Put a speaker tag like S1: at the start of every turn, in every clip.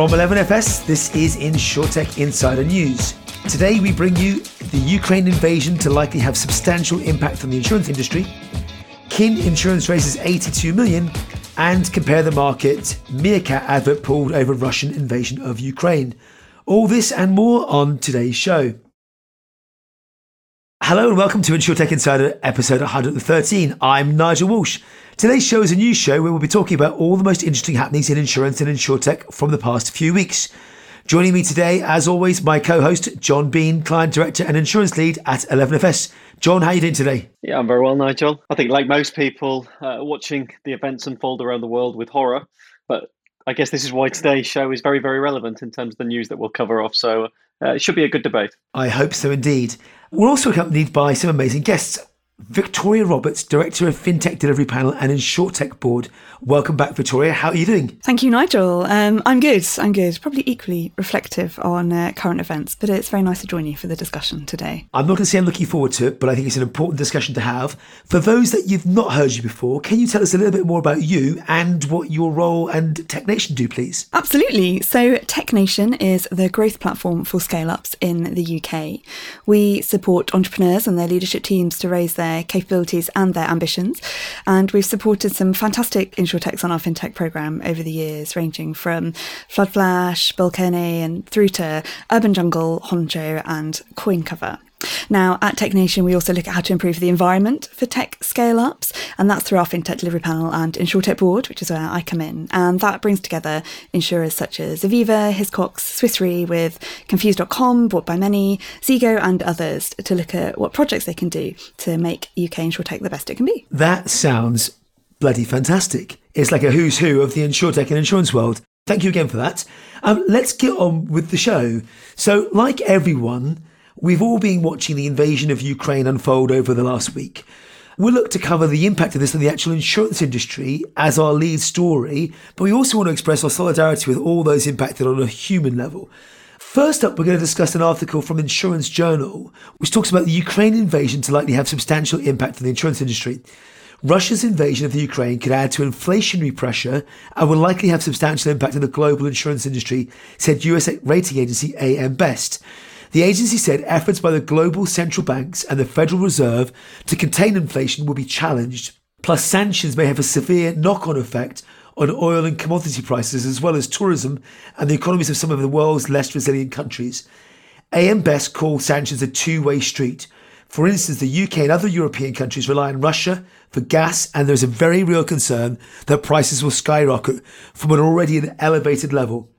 S1: From 11FS, this is InsurTech Insider News. Today we bring you the Ukraine invasion to likely have substantial impact on the insurance industry, Kin Insurance raises 82 million, and compare the market, Meerkat advert pulled over Russian invasion of Ukraine. All this and more on today's show. Hello and welcome to InsurTech Insider episode 113. I'm Nigel Walsh. Today's show is a news show where we'll be talking about all the most interesting happenings in insurance and InsurTech from the past few weeks. Joining me today, as always, my co-host John Bean, client director and insurance lead at 11FS. John, how are you doing today?
S2: Yeah, I'm very well, Nigel. I think, like most people, uh, watching the events unfold around the world with horror, but I guess this is why today's show is very, very relevant in terms of the news that we'll cover off. So uh, it should be a good debate.
S1: I hope so indeed. We're also accompanied by some amazing guests. Victoria Roberts, Director of FinTech Delivery Panel and InsurTech Board. Welcome back, Victoria. How are you doing?
S3: Thank you, Nigel. Um, I'm good. I'm good. Probably equally reflective on uh, current events, but it's very nice to join you for the discussion today.
S1: I'm not going to say I'm looking forward to it, but I think it's an important discussion to have. For those that you've not heard you before, can you tell us a little bit more about you and what your role and TechNation do, please?
S3: Absolutely. So, TechNation is the growth platform for scale ups in the UK. We support entrepreneurs and their leadership teams to raise their their capabilities and their ambitions. And we've supported some fantastic insurtechs on our fintech program over the years, ranging from Floodflash, Bilkerne, and through to Urban Jungle, Honcho, and CoinCover. Now, at TechNation, we also look at how to improve the environment for tech scale ups, and that's through our FinTech Delivery Panel and InsurTech Board, which is where I come in. And that brings together insurers such as Aviva, Hiscox, Swiss Re, with Confused.com, bought by many, Zego, and others to look at what projects they can do to make UK InsurTech the best it can be.
S1: That sounds bloody fantastic. It's like a who's who of the InsurTech and insurance world. Thank you again for that. Um, let's get on with the show. So, like everyone, We've all been watching the invasion of Ukraine unfold over the last week. We'll look to cover the impact of this on the actual insurance industry as our lead story, but we also want to express our solidarity with all those impacted on a human level. First up, we're going to discuss an article from Insurance Journal, which talks about the Ukraine invasion to likely have substantial impact on the insurance industry. Russia's invasion of the Ukraine could add to inflationary pressure and will likely have substantial impact on the global insurance industry, said US rating agency AM Best. The agency said efforts by the global central banks and the Federal Reserve to contain inflation will be challenged. Plus, sanctions may have a severe knock on effect on oil and commodity prices, as well as tourism and the economies of some of the world's less resilient countries. AM Best called sanctions a two way street. For instance, the UK and other European countries rely on Russia for gas, and there's a very real concern that prices will skyrocket from an already elevated level.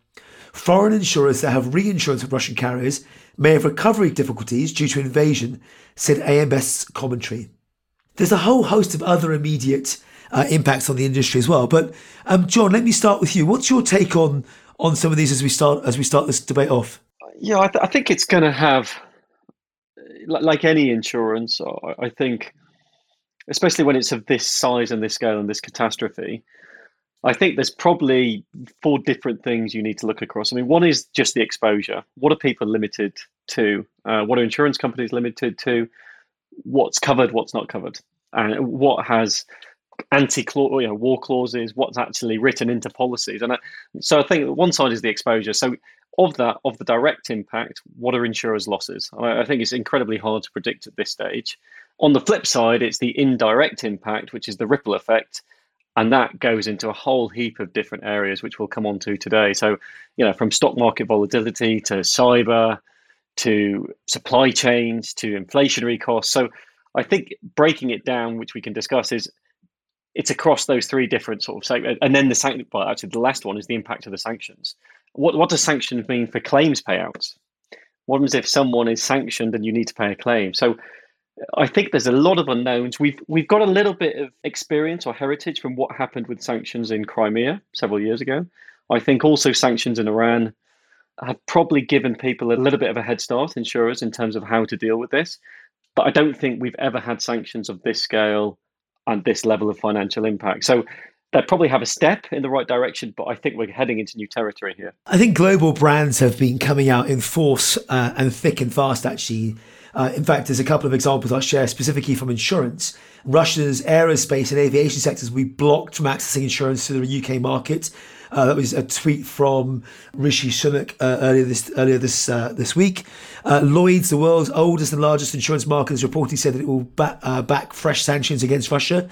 S1: Foreign insurers that have reinsurance with Russian carriers may have recovery difficulties due to invasion, said AM Best's commentary. There's a whole host of other immediate uh, impacts on the industry as well. But um, John, let me start with you. What's your take on on some of these as we start as we start this debate off?
S2: Yeah, I, th- I think it's going to have, like any insurance, I think, especially when it's of this size and this scale and this catastrophe, I think there's probably four different things you need to look across. I mean, one is just the exposure. What are people limited to? Uh, what are insurance companies limited to? What's covered? What's not covered? And what has anti you know, war clauses? What's actually written into policies? And I, so I think one side is the exposure. So of that, of the direct impact, what are insurers' losses? I, I think it's incredibly hard to predict at this stage. On the flip side, it's the indirect impact, which is the ripple effect and that goes into a whole heap of different areas which we'll come on to today. So you know from stock market volatility to cyber to supply chains to inflationary costs. So i think breaking it down which we can discuss is it's across those three different sort of segments and then the sanction well actually the last one is the impact of the sanctions. What what does sanctions mean for claims payouts? What happens if someone is sanctioned and you need to pay a claim? So I think there's a lot of unknowns. We've we've got a little bit of experience or heritage from what happened with sanctions in Crimea several years ago. I think also sanctions in Iran have probably given people a little bit of a head start, insurers, in terms of how to deal with this. But I don't think we've ever had sanctions of this scale and this level of financial impact. So they probably have a step in the right direction, but I think we're heading into new territory here.
S1: I think global brands have been coming out in force uh, and thick and fast, actually, uh, in fact, there's a couple of examples I'll share specifically from insurance. Russia's aerospace and aviation sectors be blocked from accessing insurance to the UK market. Uh, that was a tweet from Rishi Sunak uh, earlier this earlier this uh, this week. Uh, Lloyd's, the world's oldest and largest insurance market, has reportedly said that it will uh, back fresh sanctions against Russia.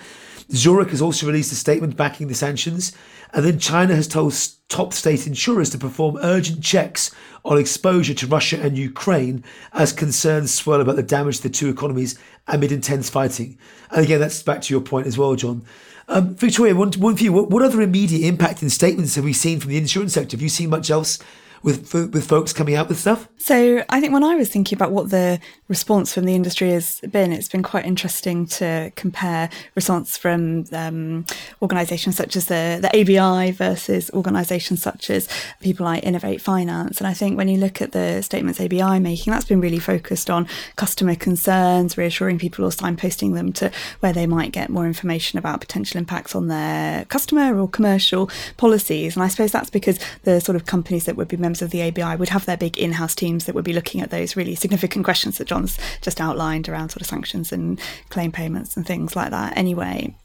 S1: Zurich has also released a statement backing the sanctions. And then China has told top state insurers to perform urgent checks on exposure to Russia and Ukraine as concerns swirl about the damage to the two economies amid intense fighting. And again, that's back to your point as well, John. Um, Victoria, one, one for you. What, what other immediate impact and statements have we seen from the insurance sector? Have you seen much else with with folks coming out with stuff?
S3: So I think when I was thinking about what the response from the industry has been, it's been quite interesting to compare response from um, organisations such as the the ABI versus organisations such as people like Innovate Finance. And I think when you look at the statements ABI making, that's been really focused on customer concerns, reassuring people or signposting them to where they might get more information about potential impacts on their customer or commercial policies. And I suppose that's because the sort of companies that would be members of the ABI would have their big in-house teams that would be looking at those really significant questions that John's just outlined around sort of sanctions and claim payments and things like that anyway.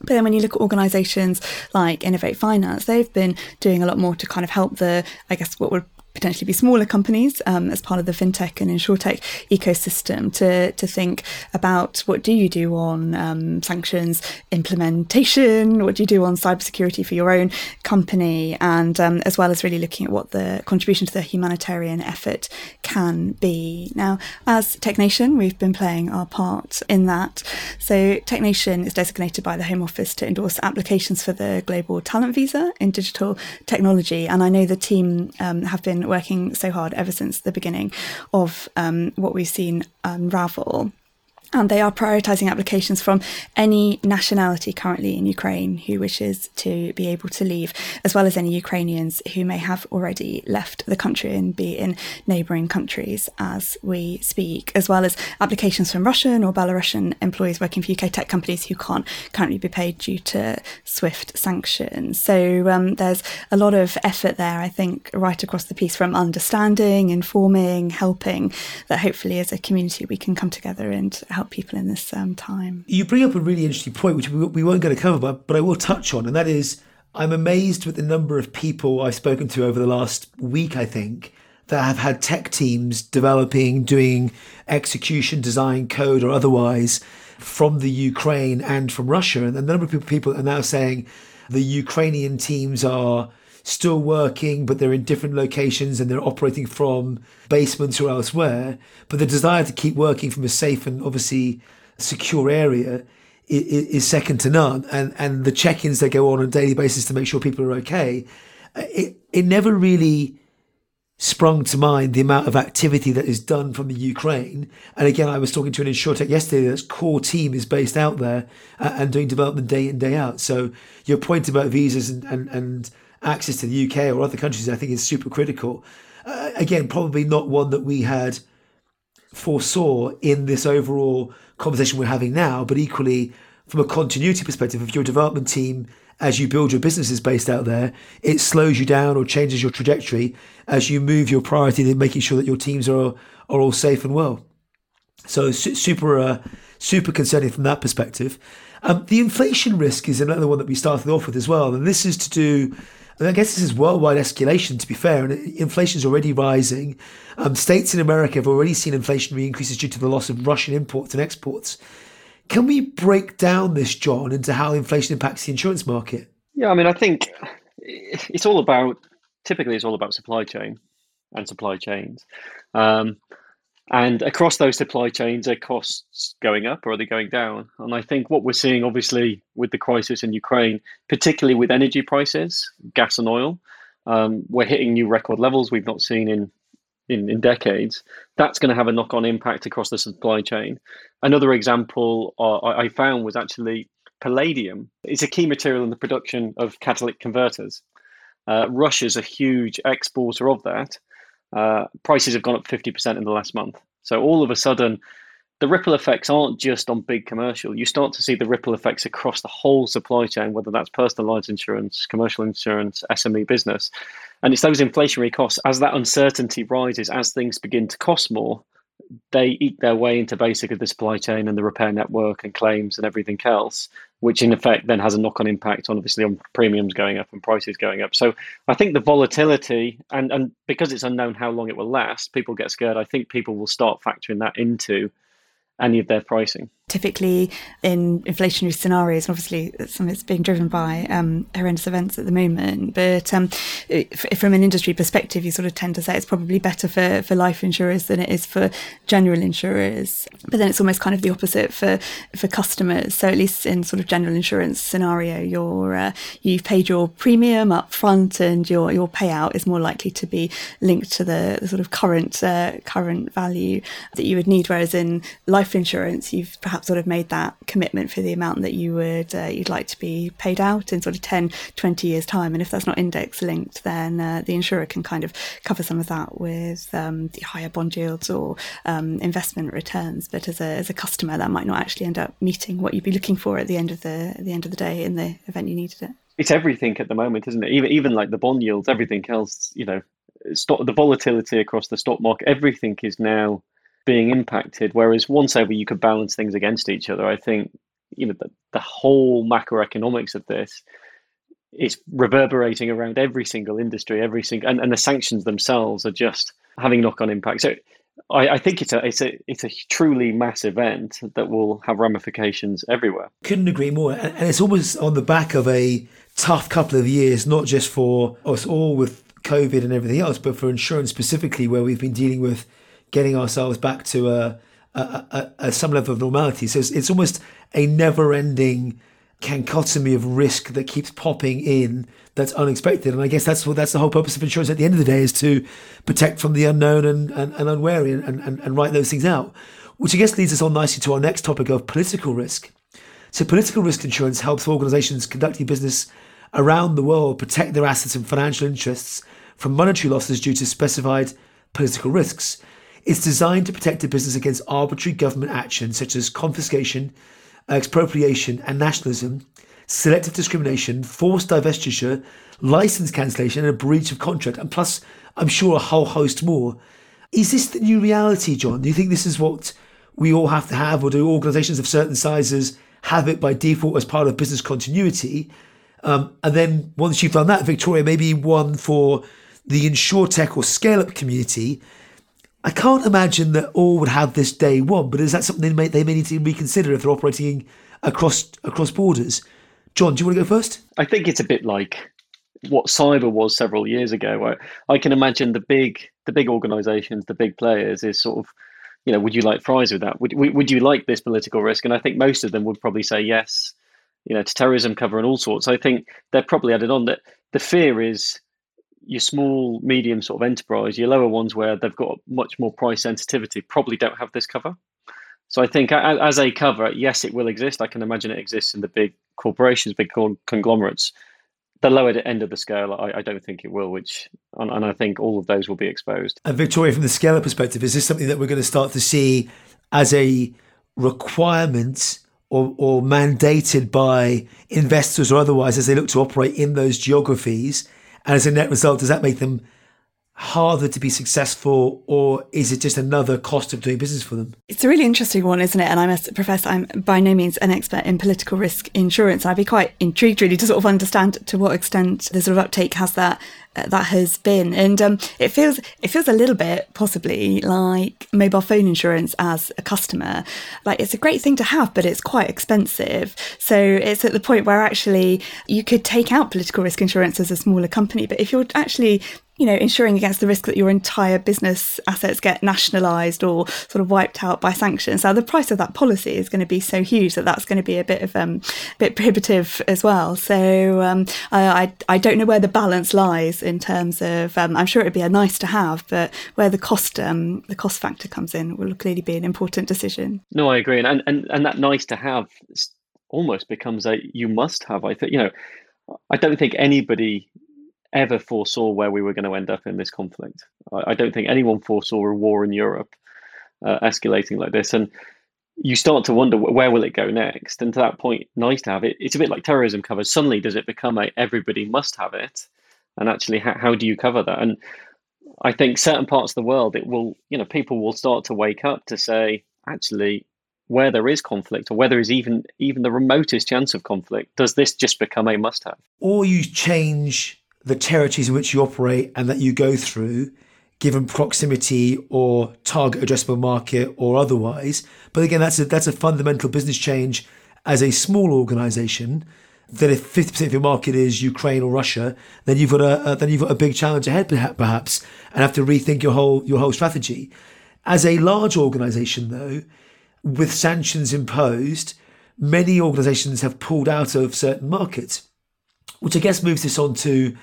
S3: But then when you look at organisations like Innovate Finance, they've been doing a lot more to kind of help the, I guess, what would potentially be smaller companies um, as part of the fintech and insurtech ecosystem to to think about what do you do on um, sanctions implementation, what do you do on cybersecurity for your own company, and um, as well as really looking at what the contribution to the humanitarian effort can be. Now, as TechNation, we've been playing our part in that. So, TechNation is designated by the Home Office to endorse applications for the Global Talent Visa in digital technology, and I know the team um, have been working so hard ever since the beginning of um, what we've seen unravel and they are prioritising applications from any nationality currently in Ukraine who wishes to be able to leave, as well as any Ukrainians who may have already left the country and be in neighbouring countries as we speak, as well as applications from Russian or Belarusian employees working for UK tech companies who can't currently be paid due to SWIFT sanctions. So um, there's a lot of effort there, I think, right across the piece from understanding, informing, helping, that hopefully as a community we can come together and help help people in this um, time.
S1: You bring up a really interesting point, which we, we weren't going to cover, but, but I will touch on, and that is I'm amazed with the number of people I've spoken to over the last week, I think, that have had tech teams developing, doing execution, design, code, or otherwise from the Ukraine and from Russia. And the number of people are now saying the Ukrainian teams are still working, but they're in different locations and they're operating from basements or elsewhere. But the desire to keep working from a safe and obviously secure area is, is second to none. And and the check-ins that go on on a daily basis to make sure people are okay, it it never really sprung to mind the amount of activity that is done from the Ukraine. And again, I was talking to an insurtech yesterday that's core team is based out there uh, and doing development day in, day out. So your point about visas and, and, and access to the UK or other countries, I think is super critical. Uh, again, probably not one that we had foresaw in this overall conversation we're having now, but equally from a continuity perspective, if your development team, as you build your businesses based out there, it slows you down or changes your trajectory as you move your priority to making sure that your teams are are all safe and well. So super uh, super concerning from that perspective. Um, the inflation risk is another one that we started off with as well, and this is to do I guess this is worldwide escalation, to be fair, and inflation is already rising. Um, states in America have already seen inflationary increases due to the loss of Russian imports and exports. Can we break down this, John, into how inflation impacts the insurance market?
S2: Yeah, I mean, I think it's all about, typically, it's all about supply chain and supply chains. Um, and across those supply chains, are costs going up or are they going down? And I think what we're seeing, obviously, with the crisis in Ukraine, particularly with energy prices, gas and oil, um, we're hitting new record levels we've not seen in in, in decades. That's going to have a knock on impact across the supply chain. Another example uh, I, found was actually palladium. It's a key material in the production of catalytic converters. Uh, Russia's a huge exporter of that uh, prices have gone up 50% in the last month. So all of a sudden, the ripple effects aren't just on big commercial. You start to see the ripple effects across the whole supply chain, whether that's personal lines insurance, commercial insurance, SME business. And it's those inflationary costs. As that uncertainty rises, as things begin to cost more, they eat their way into basically the supply chain and the repair network and claims and everything else, which in effect then has a knock on impact on obviously on premiums going up and prices going up. So I think the volatility and, and because it's unknown how long it will last, people get scared. I think people will start factoring that into any of their pricing
S3: typically in inflationary scenarios. Obviously, some of it's being driven by um, horrendous events at the moment. But um, if from an industry perspective, you sort of tend to say it's probably better for, for life insurers than it is for general insurers. But then it's almost kind of the opposite for for customers. So at least in sort of general insurance scenario, you're uh, you've paid your premium up front, and your your payout is more likely to be linked to the, the sort of current uh, current value that you would need. Whereas in life insurance, you've perhaps perhaps sort of made that commitment for the amount that you would uh, you'd like to be paid out in sort of 10 20 years time? And if that's not index linked then uh, the insurer can kind of cover some of that with um, the higher bond yields or um, investment returns. But as a, as a customer that might not actually end up meeting what you'd be looking for at the end of the at the end of the day in the event you needed it.
S2: It's everything at the moment isn't it? Even even like the bond yields everything else you know stock the volatility across the stock market everything is now being impacted. Whereas once ever you could balance things against each other, I think you know the, the whole macroeconomics of this is reverberating around every single industry, every single, and, and the sanctions themselves are just having knock-on impact. So I, I, think it's a it's a it's a truly mass event that will have ramifications everywhere.
S1: Couldn't agree more, and, and it's almost on the back of a tough couple of years, not just for us all with COVID and everything else, but for insurance specifically, where we've been dealing with getting ourselves back to a, a, a, a some level of normality. So it's, it's almost a never-ending cacophony of risk that keeps popping in that's unexpected. And I guess that's what that's the whole purpose of insurance at the end of the day is to protect from the unknown and, and, and unwary and, and, and write those things out. Which I guess leads us on nicely to our next topic of political risk. So political risk insurance helps organizations conducting business around the world protect their assets and financial interests from monetary losses due to specified political risks. It's designed to protect a business against arbitrary government action such as confiscation, expropriation, and nationalism, selective discrimination, forced divestiture, license cancellation, and a breach of contract, and plus, I'm sure, a whole host more. Is this the new reality, John? Do you think this is what we all have to have, or do organisations of certain sizes have it by default as part of business continuity? Um, and then once you've done that, Victoria, maybe one for the insurtech or scale up community I can't imagine that all would have this day one, but is that something they may, they may need to reconsider if they're operating across across borders? John, do you want to go first?
S2: I think it's a bit like what cyber was several years ago. I, I can imagine the big the big organisations, the big players, is sort of, you know, would you like fries with that? Would would you like this political risk? And I think most of them would probably say yes. You know, to terrorism cover and all sorts. I think they're probably added on that. The fear is your small, medium sort of enterprise, your lower ones where they've got much more price sensitivity, probably don't have this cover. So I think as a cover, yes, it will exist. I can imagine it exists in the big corporations, big conglomerates. The lower end of the scale, I, I don't think it will. Which, and, and, I think all of those will be exposed.
S1: And Victoria, from the scaler perspective, is this something that we're going to start to see as a requirement or, or mandated by investors or otherwise as they look to operate in those geographies? And as a net result, does that make them harder to be successful or is it just another cost of doing business for them?
S3: It's a really interesting one, isn't it? And I must profess I'm by no means an expert in political risk insurance. I'd be quite intrigued really to sort of understand to what extent the sort of uptake has that uh, that has been and um, it feels it feels a little bit possibly like mobile phone insurance as a customer like it's a great thing to have but it's quite expensive so it's at the point where actually you could take out political risk insurance as a smaller company but if you're actually you know, insuring against the risk that your entire business assets get nationalised or sort of wiped out by sanctions. Now, the price of that policy is going to be so huge that that's going to be a bit of um, a bit prohibitive as well. So um, I, I don't know where the balance lies in terms of. Um, I'm sure it'd be a nice to have, but where the cost um, the cost factor comes in will clearly be an important decision.
S2: No, I agree, and and and that nice to have almost becomes a you must have. I think you know. I don't think anybody ever foresaw where we were going to end up in this conflict. I, I don't think anyone foresaw a war in Europe uh, escalating like this. And you start to wonder where will it go next. And to that point, nice to have it. It's a bit like terrorism cover. Suddenly, does it become a everybody must have it? And actually, how, how do you cover that? And I think certain parts of the world, it will, you know, people will start to wake up to say, actually, where there is conflict or where there is even even the remotest chance of conflict, does this just become a must-have?
S1: Or you change the territories in which you operate and that you go through, given proximity or target addressable market or otherwise. But again, that's a that's a fundamental business change as a small organization. That if fifty percent of your market is Ukraine or Russia, then you've got a, a then you've got a big challenge ahead, perhaps, and have to rethink your whole your whole strategy. As a large organization, though, with sanctions imposed, many organizations have pulled out of certain markets, which I guess moves us on to,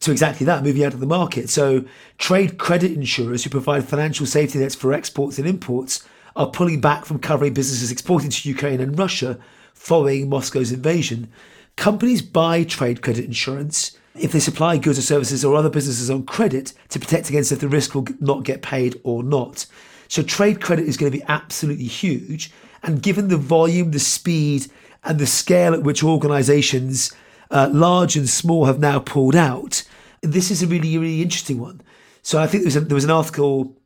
S1: to exactly that, moving out of the market. So, trade credit insurers who provide financial safety nets for exports and imports are pulling back from covering businesses exporting to Ukraine and Russia following Moscow's invasion. Companies buy trade credit insurance if they supply goods or services or other businesses on credit to protect against if the risk will not get paid or not. So trade credit is going to be absolutely huge. And given the volume, the speed, and the scale at which organizations, uh, large and small, have now pulled out, this is a really, really interesting one. So I think there was, a, there was an article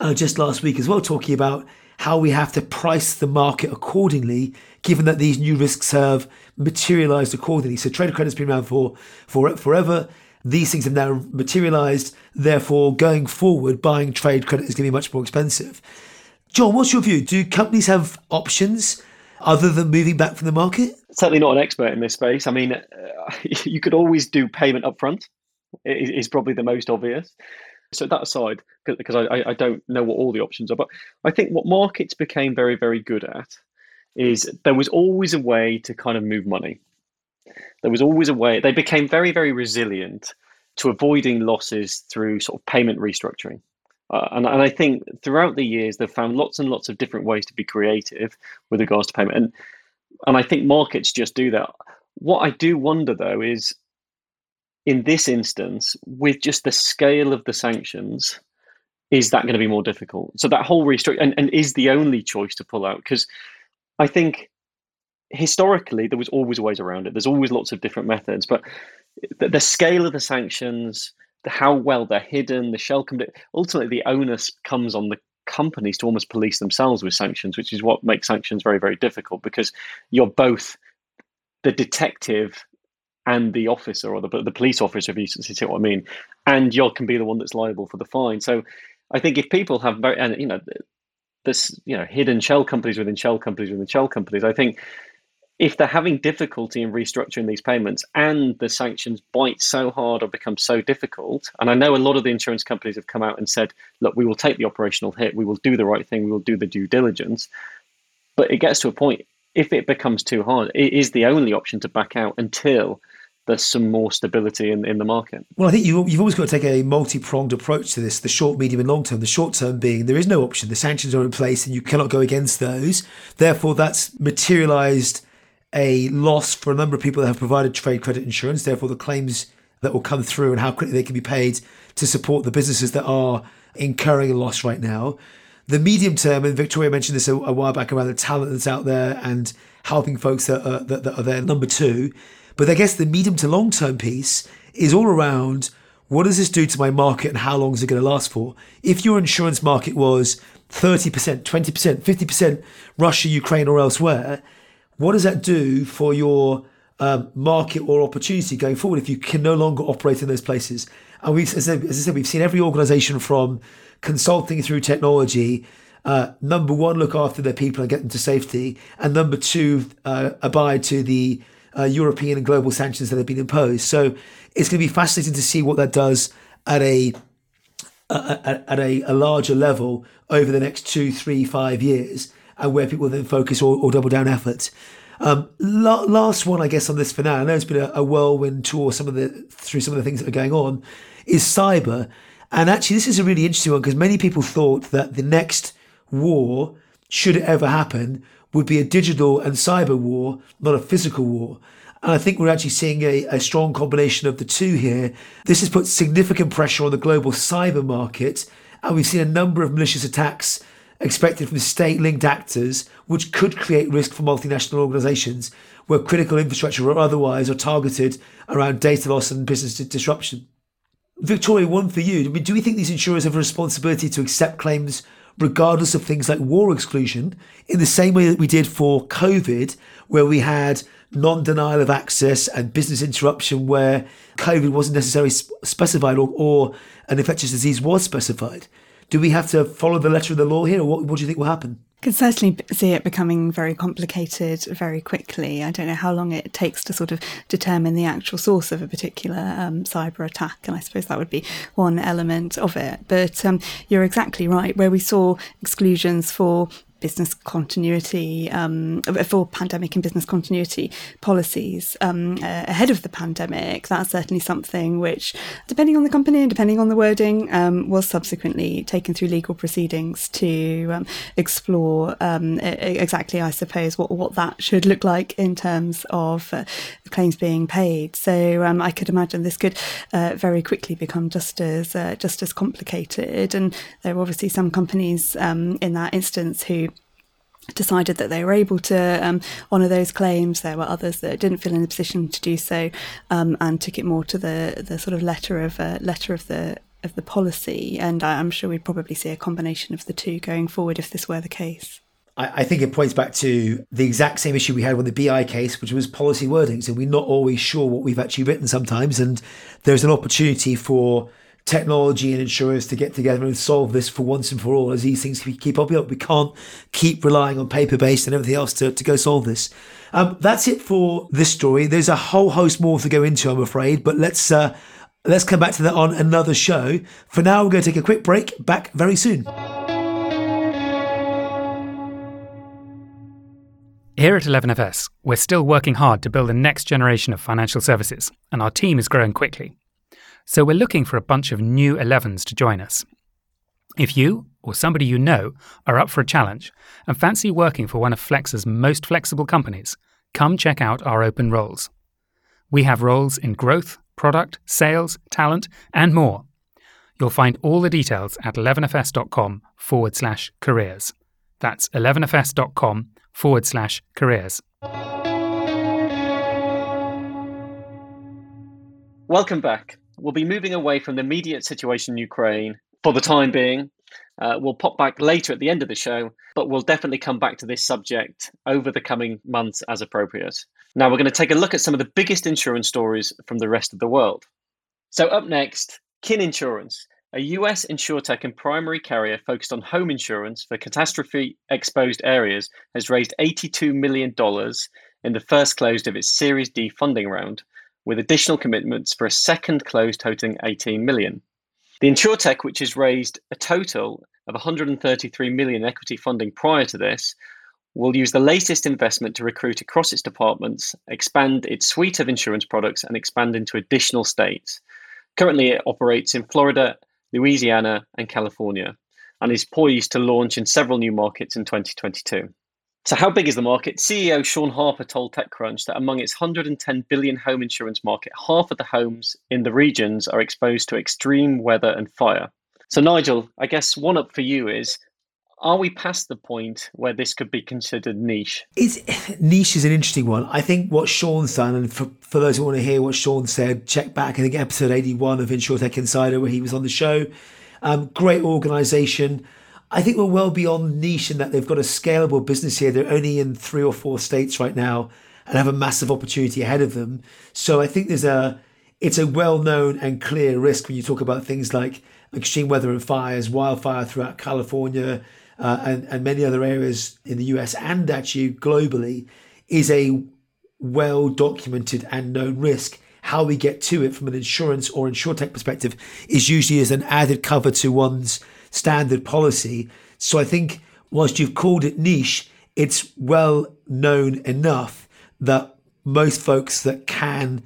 S1: uh, just last week as well talking about how we have to price the market accordingly, given that these new risks have materialized accordingly. So trade credit's been around for, for forever. These things have now materialized. Therefore, going forward, buying trade credit is going to be much more expensive. John, what's your view? Do companies have options other than moving back from the market?
S2: Certainly not an expert in this space. I mean, uh, you could always do payment upfront. Is probably the most obvious. So that aside, because I, I don't know what all the options are, but I think what markets became very, very good at is there was always a way to kind of move money. There was always a way. They became very, very resilient to avoiding losses through sort of payment restructuring. Uh, and, and I think throughout the years, they've found lots and lots of different ways to be creative with regards to payment. And, and I think markets just do that. What I do wonder, though, is in this instance, with just the scale of the sanctions, is that going to be more difficult? So that whole restructure, and, and is the only choice to pull out? Because I think historically there was always ways around it. There's always lots of different methods, but the, the scale of the sanctions, how well they're hidden, the shell company, ultimately the onus comes on the companies to almost police themselves with sanctions, which is what makes sanctions very, very difficult because you're both the detective and the officer or the, the police officer, if you see what I mean, and you can be the one that's liable for the fine. So I think if people have very, and you know, this, you know, hidden shell companies within shell companies within shell companies, I think if they're having difficulty in restructuring these payments and the sanctions bite so hard or become so difficult, and I know a lot of the insurance companies have come out and said, look, we will take the operational hit, we will do the right thing, we will do the due diligence. But it gets to a point, if it becomes too hard, it is the only option to back out until there's some more stability in, in the market.
S1: Well, I think you, you've always got to take a multi pronged approach to this the short, medium, and long term. The short term being there is no option. The sanctions are in place and you cannot go against those. Therefore, that's materialized a loss for a number of people that have provided trade credit insurance. Therefore, the claims that will come through and how quickly they can be paid to support the businesses that are incurring a loss right now. The medium term, and Victoria mentioned this a, a while back around the talent that's out there and helping folks that are, that, that are there. Number two, but I guess the medium to long term piece is all around what does this do to my market and how long is it going to last for? If your insurance market was 30%, 20%, 50% Russia, Ukraine, or elsewhere, what does that do for your um, market or opportunity going forward if you can no longer operate in those places? And we've, as I said, we've seen every organization from consulting through technology. Uh, number one, look after their people and get them to safety, and number two, uh, abide to the uh, European and global sanctions that have been imposed. So it's going to be fascinating to see what that does at a at, at a, a, larger level over the next two, three, five years, and where people then focus or, or double down efforts. Um, la- last one, I guess, on this for now. I know it's been a, a, whirlwind tour. Some of the through some of the things that are going on is cyber, and actually, this is a really interesting one because many people thought that the next war, should it ever happen, would be a digital and cyber war, not a physical war. And I think we're actually seeing a, a strong combination of the two here. This has put significant pressure on the global cyber market, and we've seen a number of malicious attacks expected from state linked actors, which could create risk for multinational organizations where critical infrastructure or otherwise are targeted around data loss and business disruption. Victoria, one for you. I mean, do we think these insurers have a responsibility to accept claims regardless of things like war exclusion in the same way that we did for COVID, where we had non denial of access and business interruption where COVID wasn't necessarily specified or, or an infectious disease was specified? Do we have to follow the letter of the law here, or what, what do you think will happen?
S3: I can certainly see it becoming very complicated very quickly. I don't know how long it takes to sort of determine the actual source of a particular um, cyber attack, and I suppose that would be one element of it. But um, you're exactly right. Where we saw exclusions for business continuity um, for pandemic and business continuity policies um, ahead of the pandemic. That's certainly something which, depending on the company and depending on the wording, um, was subsequently taken through legal proceedings to um, explore um, exactly, I suppose, what what that should look like in terms of uh, claims being paid. So um, I could imagine this could uh, very quickly become just as uh, just as complicated. And there are obviously some companies in that instance who decided that they were able to um, honour those claims. There were others that didn't feel in a position to do so, um, and took it more to the the sort of letter of uh, letter of the of the policy. And I'm sure we'd probably see a combination of the two going forward if this were the case.
S1: I, think it points back to the exact same issue we had with the BI case, which was policy wording. So we're not always sure what we've actually written sometimes. And there's an opportunity for technology and insurers to get together and solve this for once and for all as these things keep up. We can't keep relying on paper based and everything else to, to go solve this. Um, that's it for this story. There's a whole host more to go into, I'm afraid, but let's uh, let's come back to that on another show. For now, we're going to take a quick break. Back very soon.
S4: Here at 11FS, we're still working hard to build the next generation of financial services, and our team is growing quickly. So we're looking for a bunch of new 11s to join us. If you or somebody you know are up for a challenge and fancy working for one of Flexa's most flexible companies, come check out our open roles. We have roles in growth, product, sales, talent, and more. You'll find all the details at 11fs.com forward slash careers. That's 11fs.com forward slash careers.
S2: Welcome back. We'll be moving away from the immediate situation in Ukraine for the time being. Uh, we'll pop back later at the end of the show, but we'll definitely come back to this subject over the coming months as appropriate. Now, we're going to take a look at some of the biggest insurance stories from the rest of the world. So, up next, Kin Insurance, a US insurtech and primary carrier focused on home insurance for catastrophe exposed areas, has raised $82 million in the first close of its Series D funding round with additional commitments for a second close totaling 18 million. The InsurTech, which has raised a total of $133 million equity funding prior to this, will use the latest investment to recruit across its departments, expand its suite of insurance products, and expand into additional states. Currently, it operates in Florida, Louisiana, and California, and is poised to launch in several new markets in 2022. So, how big is the market? CEO Sean Harper told TechCrunch that among its 110 billion home insurance market, half of the homes in the regions are exposed to extreme weather and fire. So, Nigel, I guess one up for you is are we past the point where this could be considered niche?
S1: It's, niche is an interesting one. I think what Sean's done, and for, for those who want to hear what Sean said, check back, I think, episode 81 of InsurTech Insider, where he was on the show. Um, great organization. I think we're well beyond niche in that they've got a scalable business here. They're only in three or four states right now and have a massive opportunity ahead of them. So I think there's a it's a well-known and clear risk when you talk about things like extreme weather and fires, wildfire throughout California uh, and, and many other areas in the US and actually globally is a well documented and known risk. How we get to it from an insurance or insurtech perspective is usually as an added cover to one's standard policy. So I think whilst you've called it niche, it's well known enough that most folks that can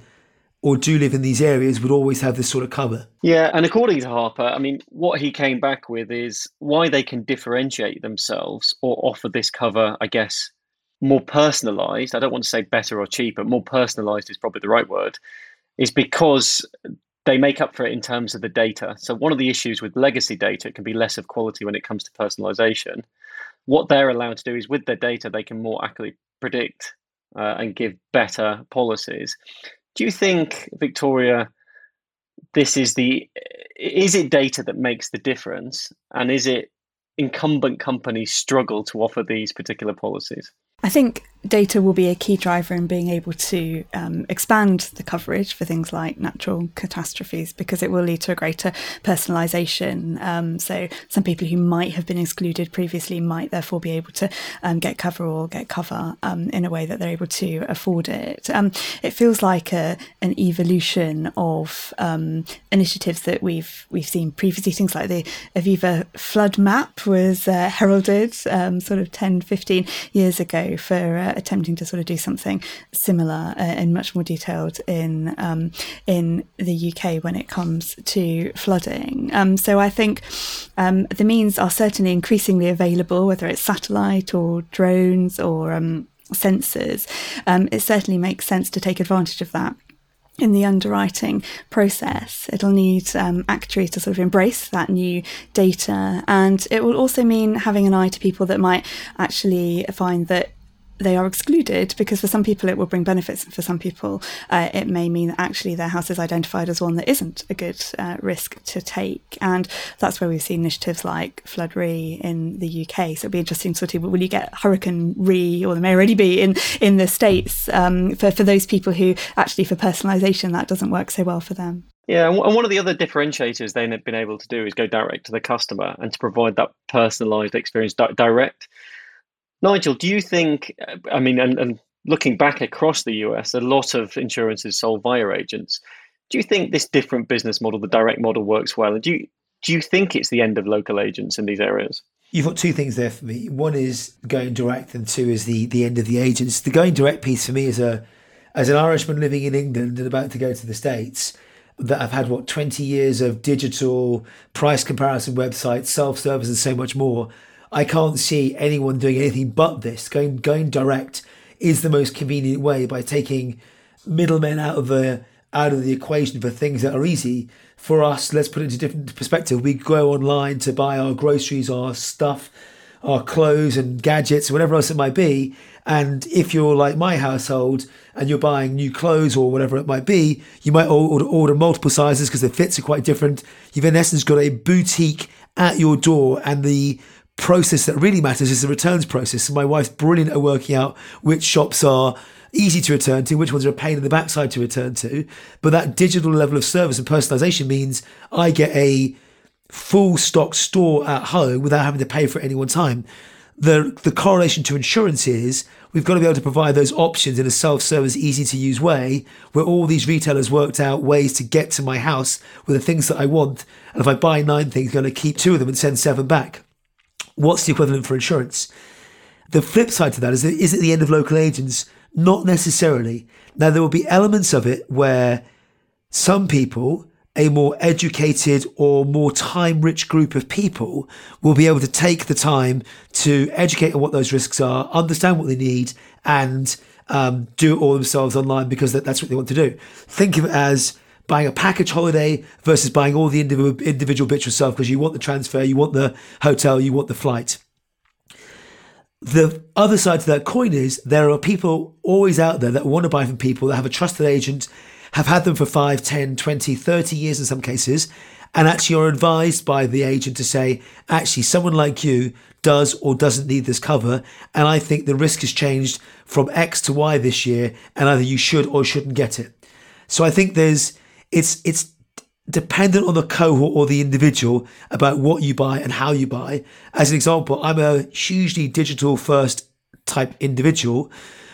S1: or do live in these areas would always have this sort of cover.
S2: Yeah, and according to Harper, I mean, what he came back with is why they can differentiate themselves or offer this cover, I guess, more personalized. I don't want to say better or cheaper, more personalized is probably the right word, is because they make up for it in terms of the data. So one of the issues with legacy data it can be less of quality when it comes to personalization. What they're allowed to do is with their data they can more accurately predict uh, and give better policies. Do you think Victoria this is the is it data that makes the difference, and is it incumbent companies struggle to offer these particular policies?
S3: I think data will be a key driver in being able to um, expand the coverage for things like natural catastrophes because it will lead to a greater personalisation. Um, so, some people who might have been excluded previously might therefore be able to um, get cover or get cover um, in a way that they're able to afford it. Um, it feels like a, an evolution of um, initiatives that we've we've seen previously. Things like the Aviva flood map was uh, heralded sort of 10, 15 years ago for. Uh, attempting to sort of do something similar uh, and much more detailed in um, in the UK when it comes to flooding. Um, so I think um, the means are certainly increasingly available, whether it's satellite or drones or um, sensors. Um, it certainly makes sense to take advantage of that in the underwriting process. It'll need um, actuaries to sort of embrace that new data, and it will also mean having an eye to people that might actually find that they are excluded because for some people it will bring benefits and for some people uh, it may mean that actually their house is identified as one that isn't a good uh, risk to take. And that's where we've seen initiatives like flood re in the uk so it'd be interesting to sort of will you get hurricane re or there may already be in in the states um, for, for those people who actually for personalization that doesn't work so well for them.
S2: Yeah, and one of the other differentiators they've been able to do is go direct to the customer and to provide that personalized experience direct. Nigel, do you think, I mean, and, and looking back across the US, a lot of insurance is sold via agents. Do you think this different business model, the direct model, works well? And do you, do you think it's the end of local agents in these areas?
S1: You've got two things there for me. One is going direct, and two is the the end of the agents. The going direct piece for me is a as an Irishman living in England and about to go to the States, that I've had what 20 years of digital price comparison websites, self-service, and so much more. I can't see anyone doing anything but this. Going going direct is the most convenient way by taking middlemen out of the out of the equation for things that are easy. For us, let's put it into different perspective. We go online to buy our groceries, our stuff, our clothes and gadgets, whatever else it might be. And if you're like my household and you're buying new clothes or whatever it might be, you might order, order multiple sizes because the fits are quite different. You've in essence got a boutique at your door, and the process that really matters is the returns process. And my wife's brilliant at working out which shops are easy to return to, which ones are a pain in the backside to return to. But that digital level of service and personalization means I get a full stock store at home without having to pay for it any one time. The, the correlation to insurance is we've got to be able to provide those options in a self-service, easy to use way where all these retailers worked out ways to get to my house with the things that I want. And if I buy nine things, I'm going to keep two of them and send seven back what's the equivalent for insurance? The flip side to that is, is it the end of local agents? Not necessarily. Now, there will be elements of it where some people, a more educated or more time rich group of people, will be able to take the time to educate on what those risks are, understand what they need, and um, do it all themselves online because that, that's what they want to do. Think of it as buying a package holiday versus buying all the individual, individual bits yourself because you want the transfer, you want the hotel, you want the flight. The other side to that coin is there are people always out there that want to buy from people that have a trusted agent, have had them for 5, 10, 20, 30 years in some cases, and actually are advised by the agent to say, actually, someone like you does or doesn't need this cover. And I think the risk has changed from X to Y this year, and either you should or shouldn't get it. So I think there's it's it's dependent on the cohort or the individual about what you buy and how you buy. As an example, I'm a hugely digital first type individual,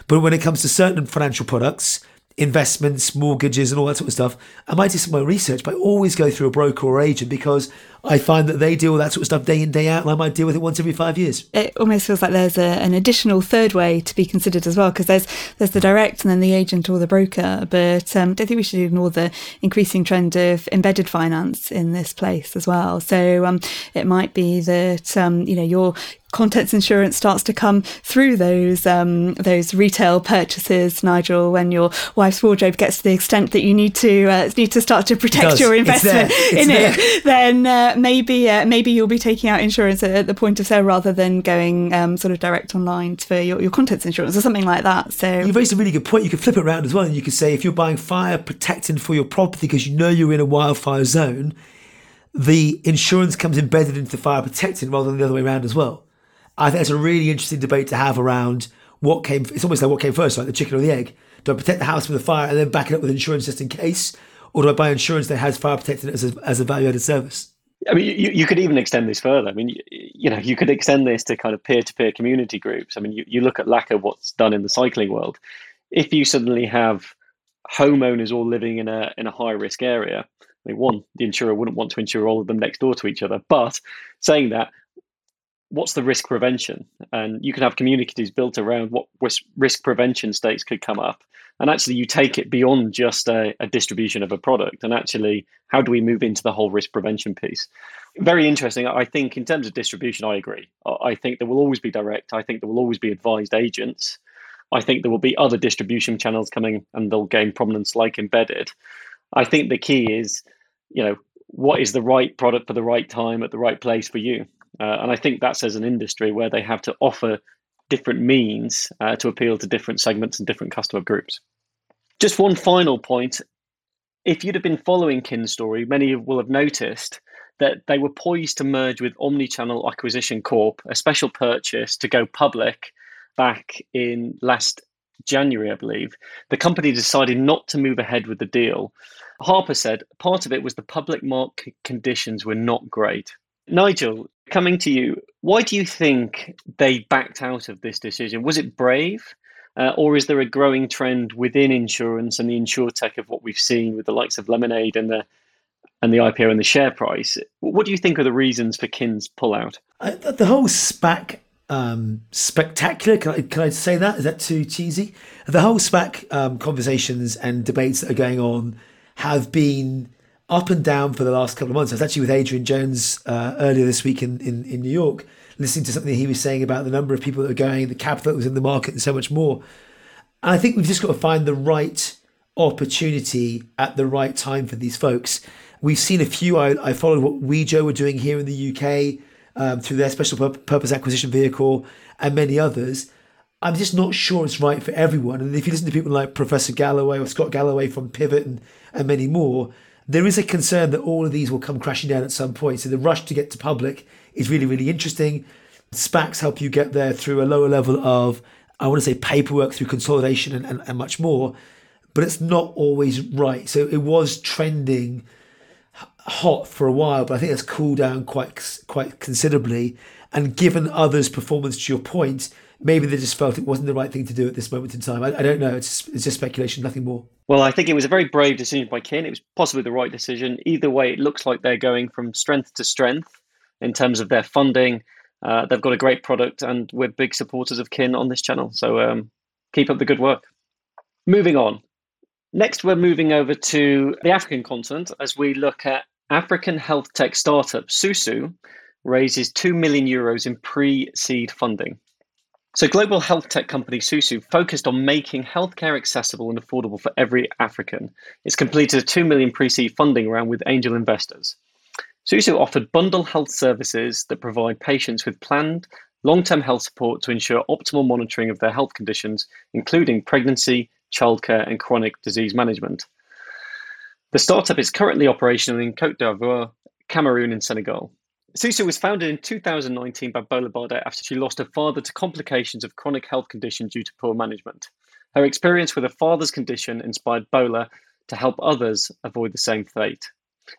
S1: but when it comes to certain financial products, investments, mortgages, and all that sort of stuff, I might do some of my research, but I always go through a broker or agent because I find that they deal with that sort of stuff day in, day out, and I might deal with it once every five years.
S3: It almost feels like there's a, an additional third way to be considered as well, because there's there's the direct and then the agent or the broker. But um, I don't think we should ignore the increasing trend of embedded finance in this place as well. So um, it might be that um, you know your contents insurance starts to come through those um, those retail purchases, Nigel, when your wife's wardrobe gets to the extent that you need to uh, need to start to protect your investment in there. it, then uh, maybe uh, maybe you'll be taking out insurance at the point of sale rather than going um, sort of direct online for your, your contents insurance or something like that. So
S1: you raised a really good point. You could flip it around as well, and you could say if you're buying fire protecting for your property because you know you're in a wildfire zone, the insurance comes embedded into the fire protecting rather than the other way around as well. I think that's a really interesting debate to have around what came. It's almost like what came first, like the chicken or the egg. Do I protect the house from the fire and then back it up with insurance just in case, or do I buy insurance that has fire protection as a, as a value added service?
S2: I mean, you, you could even extend this further. I mean, you, you know, you could extend this to kind of peer-to-peer community groups. I mean, you, you look at lack of what's done in the cycling world. If you suddenly have homeowners all living in a in a high risk area, I mean, one, the insurer wouldn't want to insure all of them next door to each other. But saying that, what's the risk prevention? And you can have communities built around what risk prevention stakes could come up. And actually, you take it beyond just a, a, distribution of a product. And actually, how do we move into the whole risk prevention piece? Very interesting. I think, in terms of distribution, I agree. I think there will always be direct, I think there will always be advised agents. I think there will be other distribution channels coming and they'll gain prominence like embedded. I think the key is, you know, what is the right product for the right time at the right place for you? Uh, and I think that's as an industry where they have to offer different means uh, to appeal to different segments and different customer groups. Just one final point. If you'd have been following Kin's story, many will have noticed that they were poised to merge with Omnichannel Acquisition Corp, a special purchase to go public back in last January, I believe. The company decided not to move ahead with the deal. Harper said part of it was the public market conditions were not great. Nigel, coming to you, why do you think they backed out of this decision? Was it brave? Uh, or is there a growing trend within insurance and the InsurTech of what we've seen with the likes of Lemonade and the and the IPO and the share price? What do you think are the reasons for Kin's pullout?
S1: The whole SPAC um, spectacular. Can I, can I say that? Is that too cheesy? The whole SPAC um, conversations and debates that are going on have been up and down for the last couple of months. I was actually with Adrian Jones uh, earlier this week in, in, in New York, listening to something he was saying about the number of people that are going, the capital that was in the market, and so much more. And I think we've just got to find the right opportunity at the right time for these folks. We've seen a few. I, I followed what Wejo were doing here in the UK um, through their special purpose acquisition vehicle and many others. I'm just not sure it's right for everyone. And if you listen to people like Professor Galloway or Scott Galloway from Pivot and, and many more, there is a concern that all of these will come crashing down at some point. So the rush to get to public is really, really interesting. SPACs help you get there through a lower level of, I want to say, paperwork through consolidation and, and, and much more, but it's not always right. So it was trending hot for a while, but I think it's cooled down quite quite considerably. And given others' performance, to your point, maybe they just felt it wasn't the right thing to do at this moment in time. I, I don't know. It's, it's just speculation, nothing more.
S2: Well, I think it was a very brave decision by Kin. It was possibly the right decision. Either way, it looks like they're going from strength to strength in terms of their funding. Uh, they've got a great product, and we're big supporters of Kin on this channel. So um, keep up the good work. Moving on. Next, we're moving over to the African continent as we look at African health tech startup Susu raises 2 million euros in pre seed funding. So, global health tech company Susu focused on making healthcare accessible and affordable for every African. It's completed a 2 million pre-seed funding round with angel investors. Susu offered bundle health services that provide patients with planned long-term health support to ensure optimal monitoring of their health conditions, including pregnancy, childcare, and chronic disease management. The startup is currently operational in Cote d'Ivoire, Cameroon, and Senegal. Susu was founded in 2019 by Bola Bardet after she lost her father to complications of chronic health condition due to poor management. Her experience with her father's condition inspired Bola to help others avoid the same fate.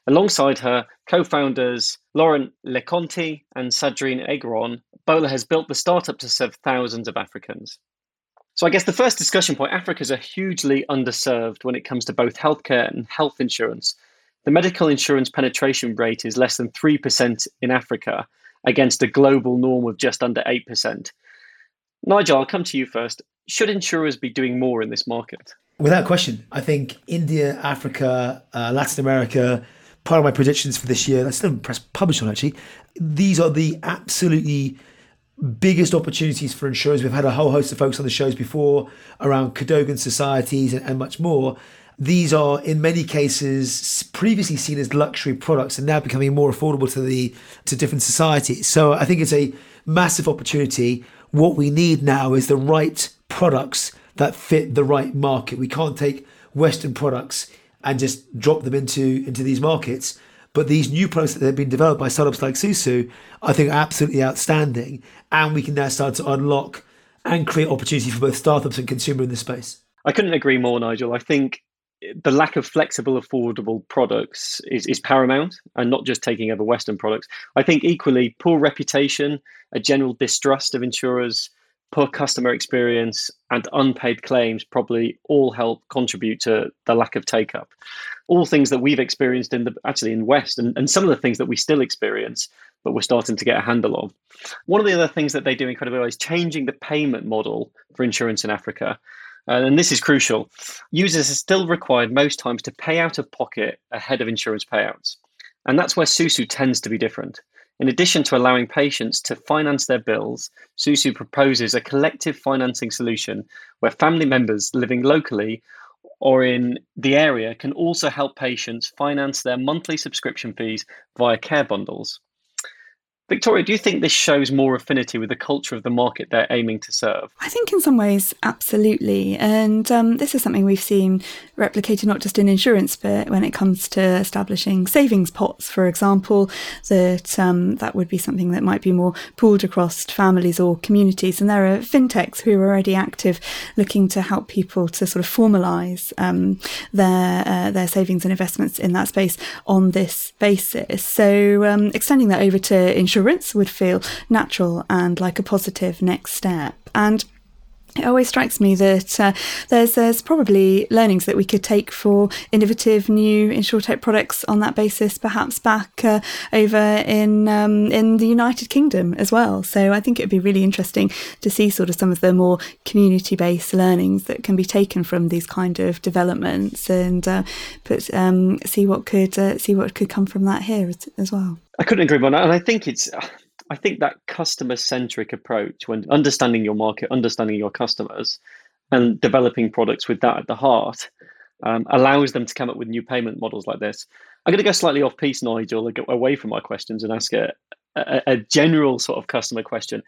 S2: Alongside her co founders Laurent Leconte and Sandrine Aigeron, Bola has built the startup to serve thousands of Africans. So, I guess the first discussion point Africans are hugely underserved when it comes to both healthcare and health insurance, the medical insurance penetration rate is less than 3% in Africa against a global norm of just under 8%. Nigel, I'll come to you first. Should insurers be doing more in this market?
S1: Without question. I think India, Africa, uh, Latin America, part of my predictions for this year, that's still haven't press published on actually, these are the absolutely biggest opportunities for insurers. We've had a whole host of folks on the shows before around Cadogan societies and, and much more. these are in many cases previously seen as luxury products and now becoming more affordable to the to different societies. So I think it's a massive opportunity. What we need now is the right products that fit the right market. We can't take Western products and just drop them into into these markets. But these new products that have been developed by startups like Susu, I think are absolutely outstanding. And we can now start to unlock and create opportunity for both startups and consumer in this space.
S2: I couldn't agree more, Nigel. I think the lack of flexible, affordable products is, is paramount and not just taking over Western products. I think equally poor reputation, a general distrust of insurers, poor customer experience, and unpaid claims probably all help contribute to the lack of take up. All things that we've experienced in the actually in West and, and some of the things that we still experience, but we're starting to get a handle on. One of the other things that they do incredibly well is changing the payment model for insurance in Africa. Uh, and this is crucial. Users are still required most times to pay out of pocket ahead of insurance payouts. And that's where Susu tends to be different. In addition to allowing patients to finance their bills, Susu proposes a collective financing solution where family members living locally or in the area can also help patients finance their monthly subscription fees via care bundles. Victoria, do you think this shows more affinity with the culture of the market they're aiming to serve?
S3: I think in some ways, absolutely. And um, this is something we've seen replicated not just in insurance, but when it comes to establishing savings pots, for example, that um, that would be something that might be more pooled across families or communities. And there are fintechs who are already active, looking to help people to sort of formalise um, their uh, their savings and investments in that space on this basis. So um, extending that over to insurance would feel natural and like a positive next step. And it always strikes me that uh, there's there's probably learnings that we could take for innovative new insurtech products on that basis, perhaps back uh, over in um, in the United Kingdom as well. So I think it would be really interesting to see sort of some of the more community based learnings that can be taken from these kind of developments, and uh, put um, see what could uh, see what could come from that here as, as well.
S2: I couldn't agree more, and I think it's I think that customer centric approach, when understanding your market, understanding your customers, and developing products with that at the heart, um, allows them to come up with new payment models like this. I'm going to go slightly off piece, Nigel, away from my questions and ask a, a, a general sort of customer question.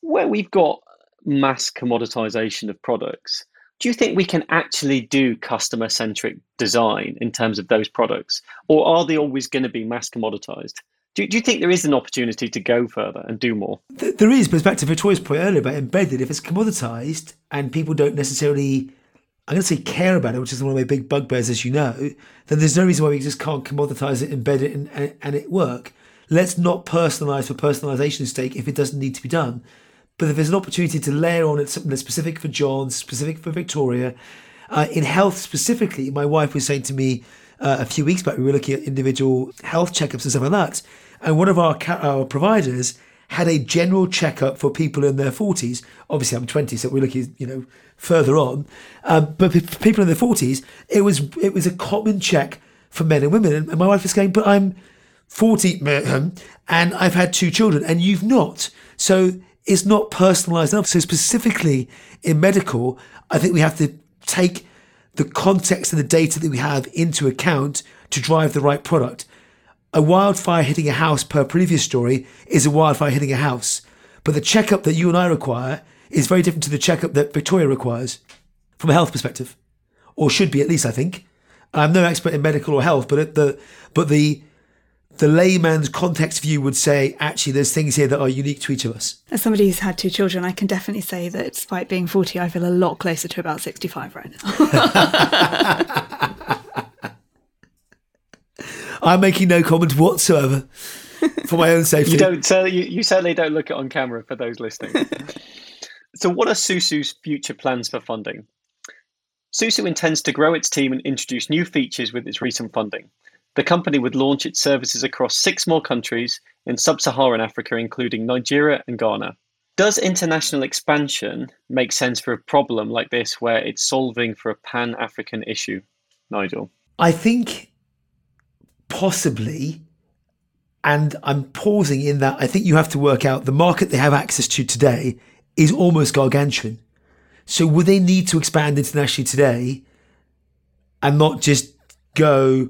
S2: Where we've got mass commoditization of products, do you think we can actually do customer centric design in terms of those products? Or are they always going to be mass commoditized? Do, do you think there is an opportunity to go further and do more?
S1: There is, but back to Victoria's point earlier about embedded. If it's commoditized and people don't necessarily, I'm going to say care about it, which is one of my big bugbears, as you know, then there's no reason why we just can't commoditize it, embed it, and, and, and it work. Let's not personalize for personalization's sake if it doesn't need to be done. But if there's an opportunity to layer on it something that's specific for John, specific for Victoria, uh, in health specifically, my wife was saying to me uh, a few weeks back, we were looking at individual health checkups and stuff like that. And one of our, our providers had a general checkup for people in their 40s. Obviously, I'm 20, so we're looking, you know, further on. Um, but for people in their 40s, it was it was a common check for men and women. And my wife was going, but I'm 40 and I've had two children, and you've not. So it's not personalised enough. So specifically in medical, I think we have to take the context and the data that we have into account to drive the right product. A wildfire hitting a house per previous story is a wildfire hitting a house. But the checkup that you and I require is very different to the checkup that Victoria requires from a health perspective, or should be at least, I think. I'm no expert in medical or health, but the but the the layman's context view would say actually there's things here that are unique to each of us.
S3: As somebody who's had two children, I can definitely say that despite being 40, I feel a lot closer to about 65 right now.
S1: I'm making no comment whatsoever for my own safety.
S2: You don't. So you, you certainly don't look it on camera for those listening. so, what are Susu's future plans for funding? Susu intends to grow its team and introduce new features with its recent funding. The company would launch its services across six more countries in sub Saharan Africa, including Nigeria and Ghana. Does international expansion make sense for a problem like this where it's solving for a pan African issue? Nigel.
S1: I think possibly, and I'm pausing in that I think you have to work out the market they have access to today is almost gargantuan. So would they need to expand internationally today? and not just go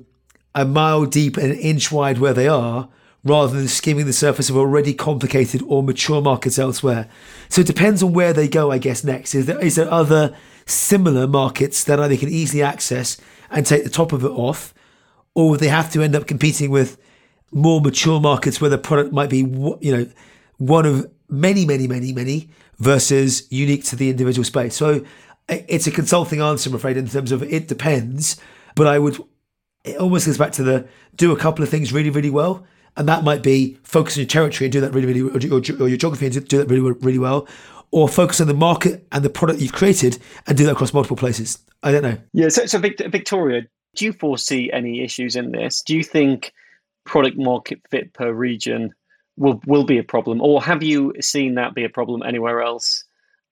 S1: a mile deep and an inch wide where they are, rather than skimming the surface of already complicated or mature markets elsewhere. So it depends on where they go, I guess, next. Is there, is there other similar markets that they can easily access and take the top of it off? Or would they have to end up competing with more mature markets where the product might be, you know, one of many, many, many, many versus unique to the individual space? So eh, it's a consulting answer, I'm afraid, in terms of it depends. But I would, it almost goes back to the do a couple of things really, really well and that might be focus on your territory and do that really, really, or, or your geography and do that really, really well, or focus on the market and the product you've created and do that across multiple places. I don't know.
S2: Yeah. So, so Victoria, do you foresee any issues in this? Do you think product market fit per region will will be a problem, or have you seen that be a problem anywhere else?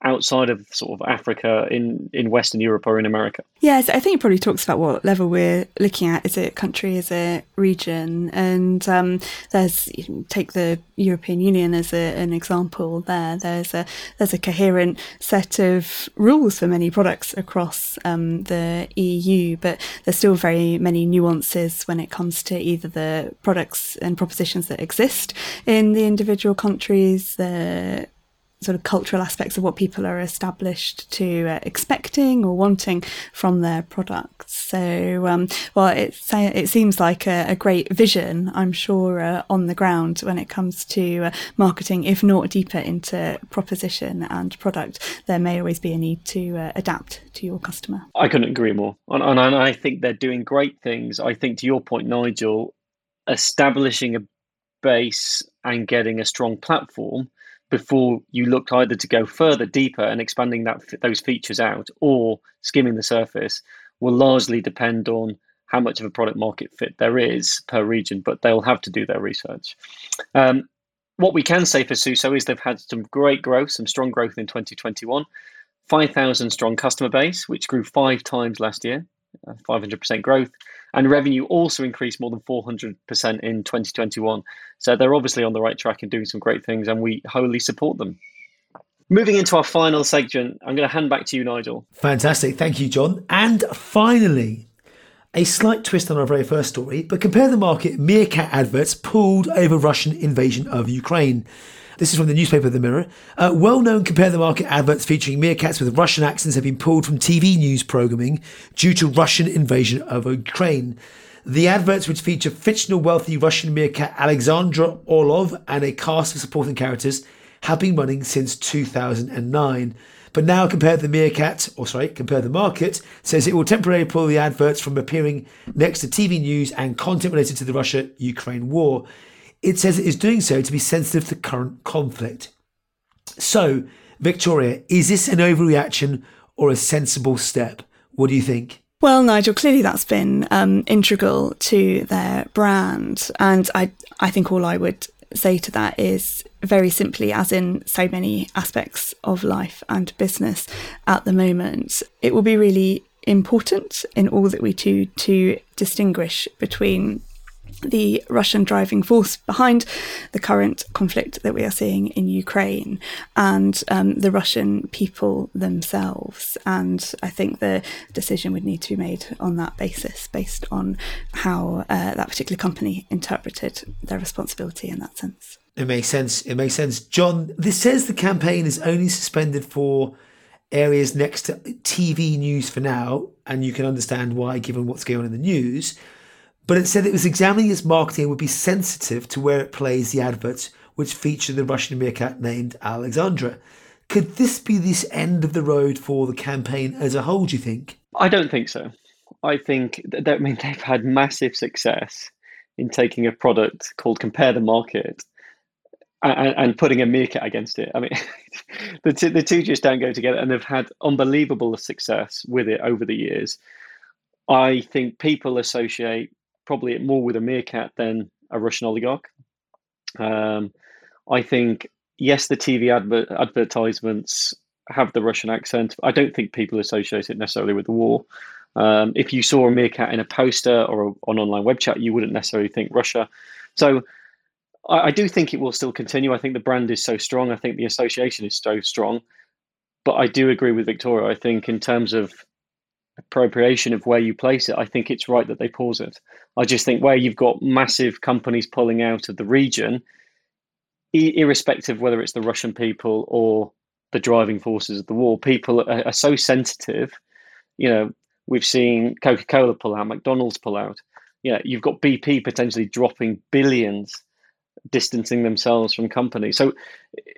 S2: Outside of sort of Africa in, in Western Europe or in America?
S3: Yes, I think it probably talks about what level we're looking at. Is it country? Is it region? And um, there's take the European Union as a, an example. There, there's a there's a coherent set of rules for many products across um, the EU, but there's still very many nuances when it comes to either the products and propositions that exist in the individual countries, the sort of cultural aspects of what people are established to uh, expecting or wanting from their products. So, um, well, it, it seems like a, a, great vision, I'm sure, uh, on the ground when it comes to uh, marketing. If not deeper into proposition and product, there may always be a need to uh, adapt to your customer.
S2: I couldn't agree more. And, and I think they're doing great things. I think, to your point, Nigel, establishing a base and getting a strong platform before you looked either to go further deeper and expanding that those features out or skimming the surface will largely depend on how much of a product market fit there is per region but they'll have to do their research. Um, what we can say for Susu is they've had some great growth some strong growth in 2021 5000 strong customer base which grew five times last year 500% uh, growth and revenue also increased more than 400% in 2021. So they're obviously on the right track and doing some great things, and we wholly support them. Moving into our final section, I'm going to hand back to you, Nigel.
S1: Fantastic. Thank you, John. And finally, a slight twist on our very first story, but compare the market Meerkat adverts pulled over Russian invasion of Ukraine. This is from the newspaper The Mirror. Uh, well known compare the market adverts featuring meerkats with Russian accents have been pulled from TV news programming due to Russian invasion of Ukraine. The adverts, which feature fictional wealthy Russian meerkat Alexandra Orlov and a cast of supporting characters, have been running since 2009. But now Compare the Meerkat, or sorry, Compare the Market, says it will temporarily pull the adverts from appearing next to TV news and content related to the Russia Ukraine war. It says it is doing so to be sensitive to current conflict. So, Victoria, is this an overreaction or a sensible step? What do you think?
S3: Well, Nigel, clearly that's been um, integral to their brand. And I, I think all I would say to that is very simply, as in so many aspects of life and business at the moment, it will be really important in all that we do to distinguish between the Russian driving force behind the current conflict that we are seeing in Ukraine and um, the Russian people themselves. And I think the decision would need to be made on that basis, based on how uh, that particular company interpreted their responsibility in that sense.
S1: It makes sense. It makes sense. John, this says the campaign is only suspended for areas next to TV news for now, and you can understand why given what's going on in the news but it said it was examining its marketing and would be sensitive to where it plays the adverts which feature the Russian meerkat named Alexandra. Could this be this end of the road for the campaign as a whole, do you think?
S2: I don't think so. I think that, I mean they've had massive success in taking a product called Compare the Market and, and putting a meerkat against it. I mean, the, the two just don't go together, and they've had unbelievable success with it over the years. I think people associate probably more with a meerkat than a Russian oligarch. Um, I think yes, the TV adver- advertisements have the Russian accent. I don't think people associate it necessarily with the war. Um, if you saw a meerkat in a poster or a, on online web chat, you wouldn't necessarily think Russia. So I, I, do think it will still continue. I think the brand is so strong. I think the association is so strong. But I do agree with Victoria. I think in terms of appropriation of where you place it, I think it's right that they pause it. I just think where you've got massive companies pulling out of the region, irrespective of whether it's the Russian people or the driving forces of the war, people are, are so sensitive. You know, we've seen Coca Cola pull out, McDonald's pull out. Yeah, you've got BP potentially dropping billions, distancing themselves from companies. So,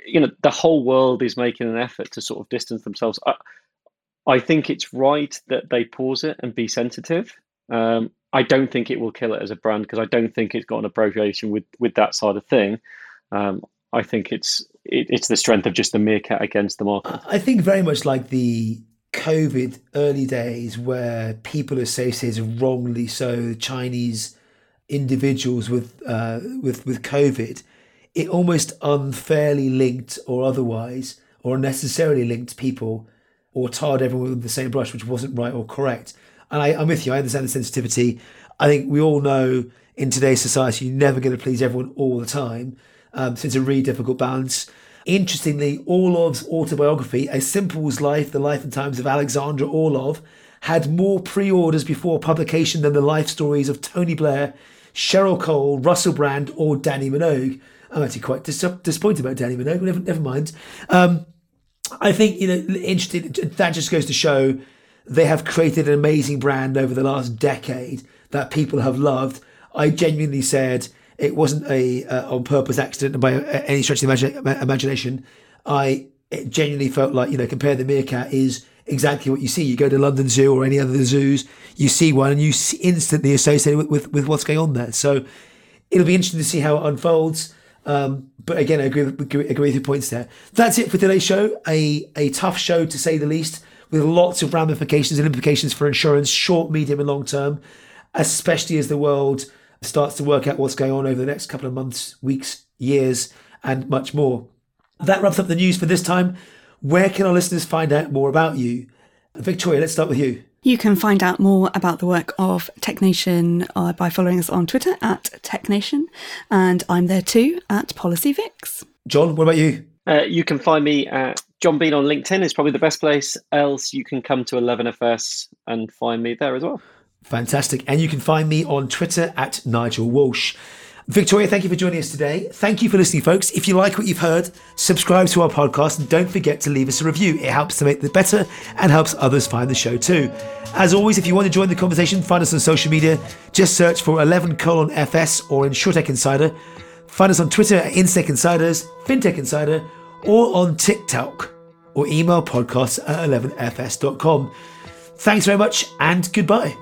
S2: you know, the whole world is making an effort to sort of distance themselves. I, I think it's right that they pause it and be sensitive. Um, I don't think it will kill it as a brand because I don't think it's got an appropriation with with that side of thing. Um, I think it's it, it's the strength of just the meerkat against the market.
S1: I think very much like the COVID early days, where people associated wrongly so Chinese individuals with uh, with with COVID, it almost unfairly linked or otherwise or unnecessarily linked people or tarred everyone with the same brush, which wasn't right or correct. And I, I'm with you. I understand the sensitivity. I think we all know in today's society, you're never going to please everyone all the time. Um, so it's a really difficult balance. Interestingly, Orlov's autobiography, A Simples Life, The Life and Times of Alexandra Orlov, had more pre orders before publication than the life stories of Tony Blair, Cheryl Cole, Russell Brand, or Dannii Minogue. I'm actually quite dis- disappointed about Dannii Minogue, never, never mind. Um, I think, you know, interesting, that just goes to show they have created an amazing brand over the last decade that people have loved. I genuinely said, it wasn't a uh, on purpose accident by any stretch of the imagination. I genuinely felt like you know, compare the meerkat is exactly what you see. You go to London Zoo or any other zoos, you see one, and you instantly associate with, with, with what's going on there. So it'll be interesting to see how it unfolds. Um, but again, I agree, agree, agree with your points there. That's it for today's show. A a tough show to say the least, with lots of ramifications and implications for insurance, short, medium, and long term, especially as the world starts to work out what's going on over the next couple of months, weeks, years, and much more. That wraps up the news for this time. Where can our listeners find out more about you? Victoria, let's start with you.
S3: You can find out more about the work of TechNation uh, by following us on Twitter at TechNation, and I'm there too at PolicyVix.
S1: John, what about you?
S2: Uh, you can find me at John Bean on LinkedIn is probably the best place. Else, you can come to 11FS and find me there as well.
S1: Fantastic. And you can find me on Twitter at Nigel Walsh. Victoria, thank you for joining us today. Thank you for listening, folks. If you like what you've heard, subscribe to our podcast and don't forget to leave us a review. It helps to make it better and helps others find the show too. As always, if you want to join the conversation, find us on social media. Just search for 11 colon FS or in InsurTech Insider. Find us on Twitter at InSec Insiders, FinTech Insider, or on TikTok or email podcasts at 11fs.com. Thanks very much and goodbye.